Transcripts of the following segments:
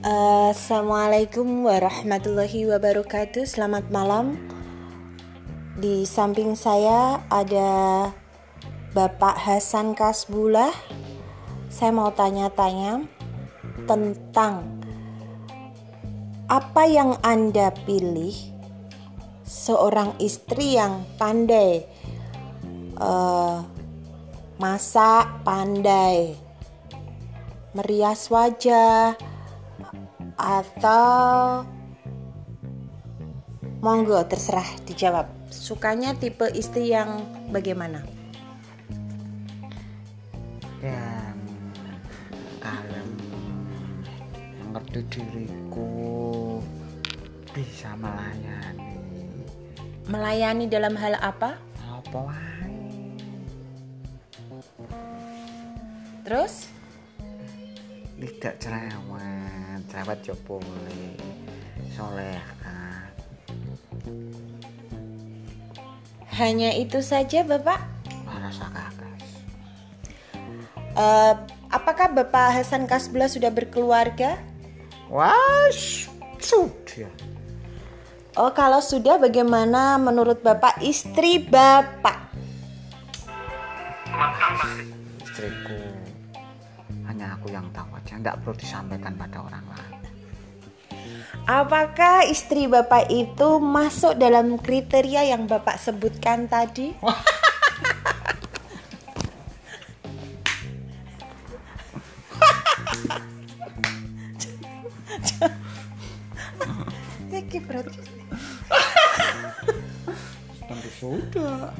Assalamualaikum warahmatullahi wabarakatuh. Selamat malam. Di samping saya ada Bapak Hasan Kasbullah. Saya mau tanya-tanya tentang apa yang Anda pilih seorang istri yang pandai uh, masak, pandai merias wajah atau monggo terserah dijawab. Sukanya tipe istri yang bagaimana? yang kalem mengerti diriku bisa melayani Melayani dalam hal apa? apa Terus tidak cerewet cerewet yo boleh soleh kan hanya itu saja Bapak? Eh, apakah Bapak Hasan Kasbullah sudah berkeluarga? wah sudah Oh, kalau sudah bagaimana menurut Bapak istri Bapak? istriku hanya aku yang tahu aja nggak perlu disampaikan pada orang lain Apakah istri Bapak itu masuk dalam kriteria yang Bapak sebutkan tadi? Oke, berarti. tentu sudah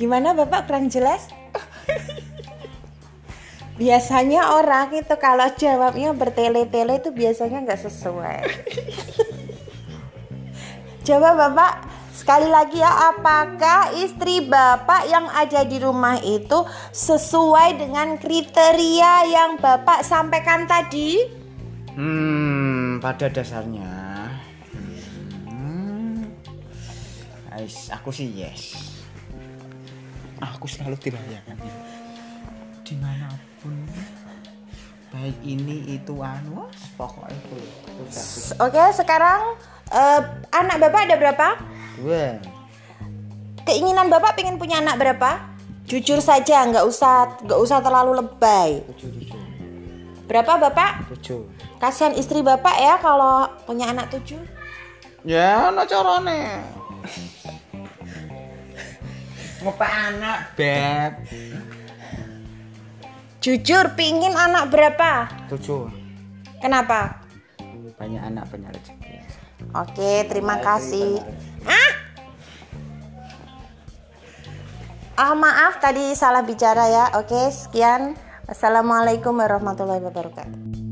Gimana Bapak kurang jelas? Biasanya orang itu kalau jawabnya bertele-tele itu biasanya nggak sesuai. Coba Bapak sekali lagi ya, apakah istri Bapak yang ada di rumah itu sesuai dengan kriteria yang Bapak sampaikan tadi? Hmm, pada dasarnya, hmm, ais, aku sih yes. Aku selalu dilayani di mana pun, baik ini itu anu, pokoknya itu. Oke, sekarang eh, anak Bapak ada berapa? Dua, Keinginan Bapak pengen punya anak berapa? Jujur saja, nggak usah nggak usah terlalu lebay. Berapa Bapak? tujuh. Kasihan istri Bapak ya kalau punya anak tujuh. Ya, no carane. Ngopak anak, beb. Jujur, pingin anak berapa? Tujuh. Kenapa? Banyak anak, banyak rezeki. Oke, terima kasih. Ah! Ah, maaf tadi salah bicara ya. Oke, sekian. Wassalamualaikum warahmatullahi wabarakatuh.